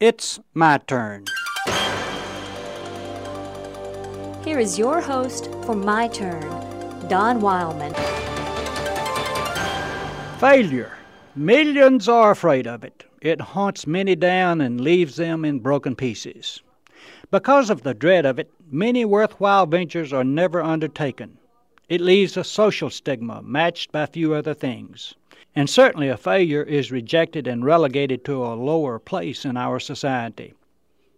It's my turn. Here is your host for My Turn, Don Wildman. Failure. Millions are afraid of it. It haunts many down and leaves them in broken pieces. Because of the dread of it, many worthwhile ventures are never undertaken. It leaves a social stigma matched by few other things. And certainly a failure is rejected and relegated to a lower place in our society.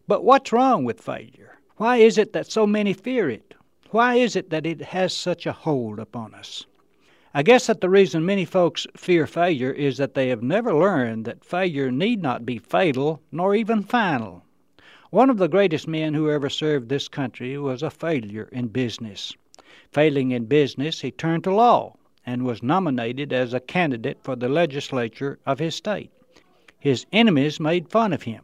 But what's wrong with failure? Why is it that so many fear it? Why is it that it has such a hold upon us? I guess that the reason many folks fear failure is that they have never learned that failure need not be fatal nor even final. One of the greatest men who ever served this country was a failure in business. Failing in business, he turned to law and was nominated as a candidate for the legislature of his state. His enemies made fun of him.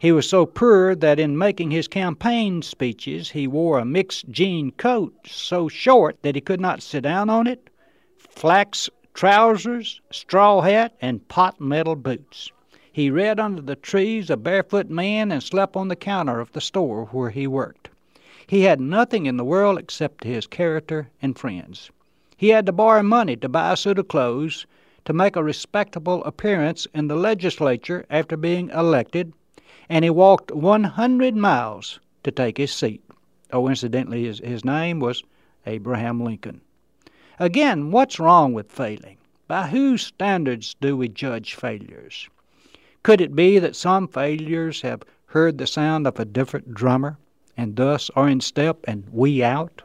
He was so poor that in making his campaign speeches he wore a mixed jean coat so short that he could not sit down on it, flax trousers, straw hat, and pot metal boots. He read under the trees a barefoot man and slept on the counter of the store where he worked. He had nothing in the world except his character and friends. He had to borrow money to buy a suit of clothes, to make a respectable appearance in the legislature after being elected, and he walked 100 miles to take his seat. Oh, incidentally, his, his name was Abraham Lincoln. Again, what's wrong with failing? By whose standards do we judge failures? Could it be that some failures have heard the sound of a different drummer and thus are in step and we out?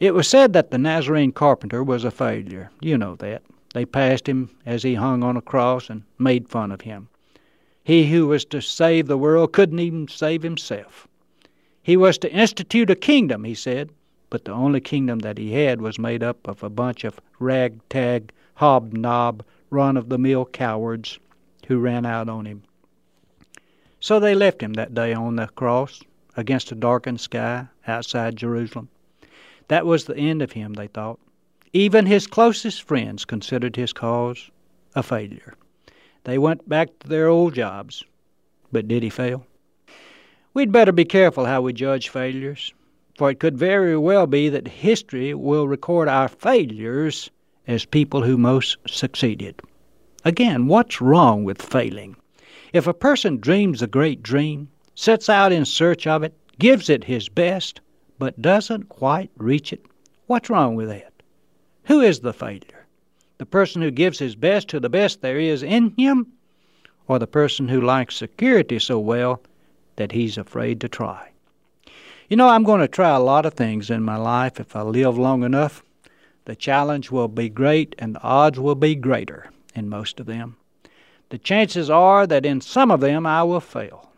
It was said that the Nazarene carpenter was a failure. You know that. They passed him as he hung on a cross and made fun of him. He who was to save the world couldn't even save himself. He was to institute a kingdom, he said, but the only kingdom that he had was made up of a bunch of ragtag, hobnob, run of the mill cowards who ran out on him. So they left him that day on the cross against a darkened sky outside Jerusalem. That was the end of him, they thought. Even his closest friends considered his cause a failure. They went back to their old jobs. But did he fail? We'd better be careful how we judge failures, for it could very well be that history will record our failures as people who most succeeded. Again, what's wrong with failing? If a person dreams a great dream, sets out in search of it, gives it his best, but doesn't quite reach it, what's wrong with that? Who is the failure? the person who gives his best to the best there is in him, or the person who likes security so well that he's afraid to try? You know, I'm going to try a lot of things in my life if I live long enough. The challenge will be great and the odds will be greater in most of them. The chances are that in some of them I will fail,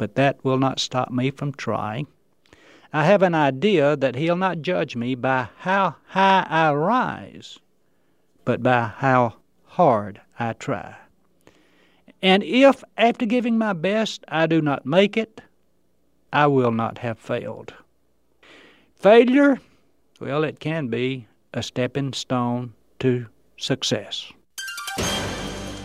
but that will not stop me from trying. I have an idea that He'll not judge me by how high I rise, but by how hard I try. And if, after giving my best, I do not make it, I will not have failed. Failure, well, it can be a stepping stone to success.